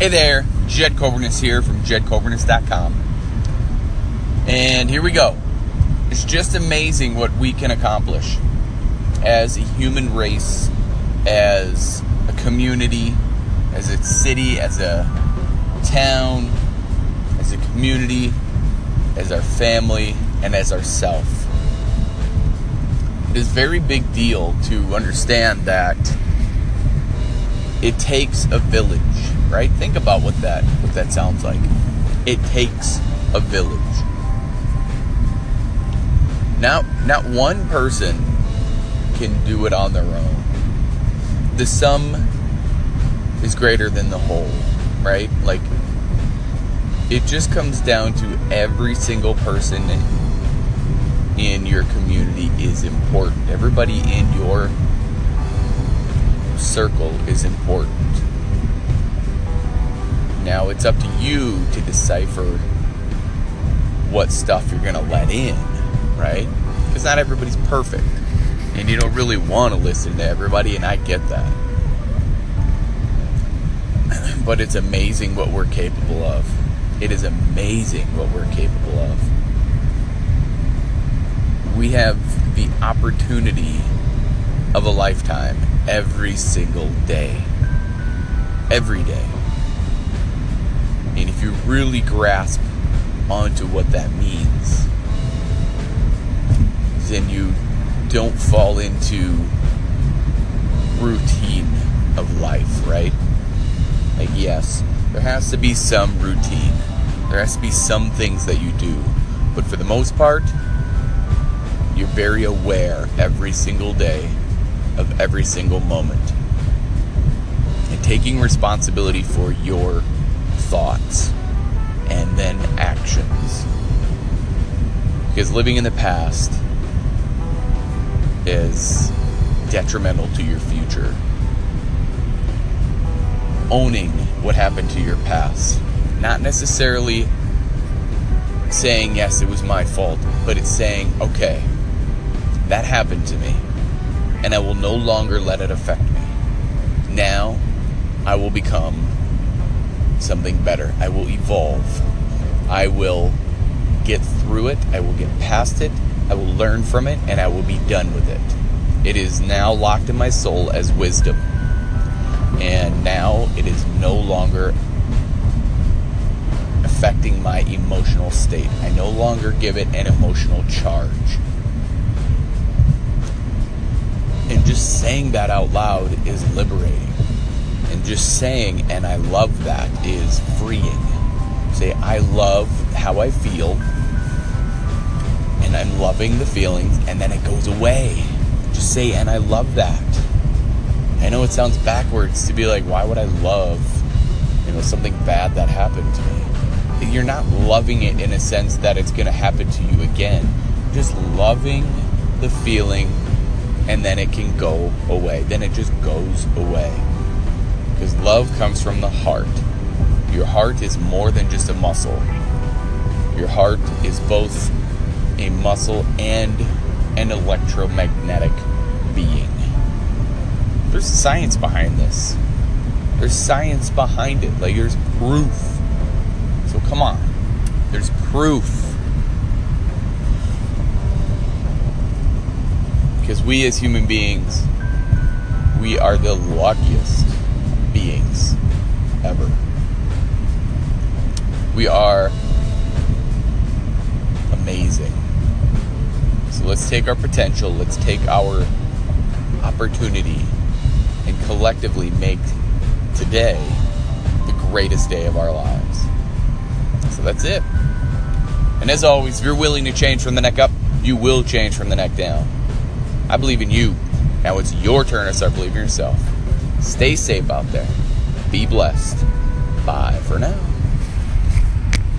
Hey there, Jed Coburnus here from jedcoburnus.com. And here we go. It's just amazing what we can accomplish as a human race, as a community, as a city, as a town, as a community, as our family, and as ourself. It is a very big deal to understand that it takes a village, right? Think about what that what that sounds like. It takes a village. Now, not one person can do it on their own. The sum is greater than the whole, right? Like it just comes down to every single person in your community is important. Everybody in your circle is important. It's up to you to decipher what stuff you're going to let in, right? Because not everybody's perfect. And you don't really want to listen to everybody, and I get that. But it's amazing what we're capable of. It is amazing what we're capable of. We have the opportunity of a lifetime every single day. Every day. If you really grasp onto what that means, then you don't fall into routine of life, right? Like, yes, there has to be some routine, there has to be some things that you do, but for the most part, you're very aware every single day of every single moment. And taking responsibility for your thoughts and then actions. Because living in the past is detrimental to your future. Owning what happened to your past. Not necessarily saying, yes, it was my fault, but it's saying, okay, that happened to me and I will no longer let it affect me. Now, I will become something better. I will evolve. I will get through it. I will get past it. I will learn from it, and I will be done with it. It is now locked in my soul as wisdom. And now it is no longer affecting my emotional state. I no longer give it an emotional charge. And just saying that out loud is liberating. And just saying, and I love that, is freeing. Say, I love how I feel, and I'm loving the feelings, and then it goes away. Just say, and I love that. I know it sounds backwards to be like, why would I love, you know, something bad that happened to me? You're not loving it in a sense that it's going to happen to you again. Just loving the feeling and then it can go away. Then it just goes away. Because love comes from the heart. Your heart is more than just a muscle. Your heart is both a muscle and an electromagnetic being. There's science behind this. There's science behind it. Like, there's proof. So, come on. There's proof Because we as human beings, we are the luckiest beings ever. We are amazing. So let's take our potential, let's take our opportunity, and collectively make today the greatest day of our lives. So that's it. And as always, if you're willing to change from the neck up, you will change from the neck down. I believe in you. Now it's your turn to start believing in yourself. Stay safe out there. Be blessed. Bye for now.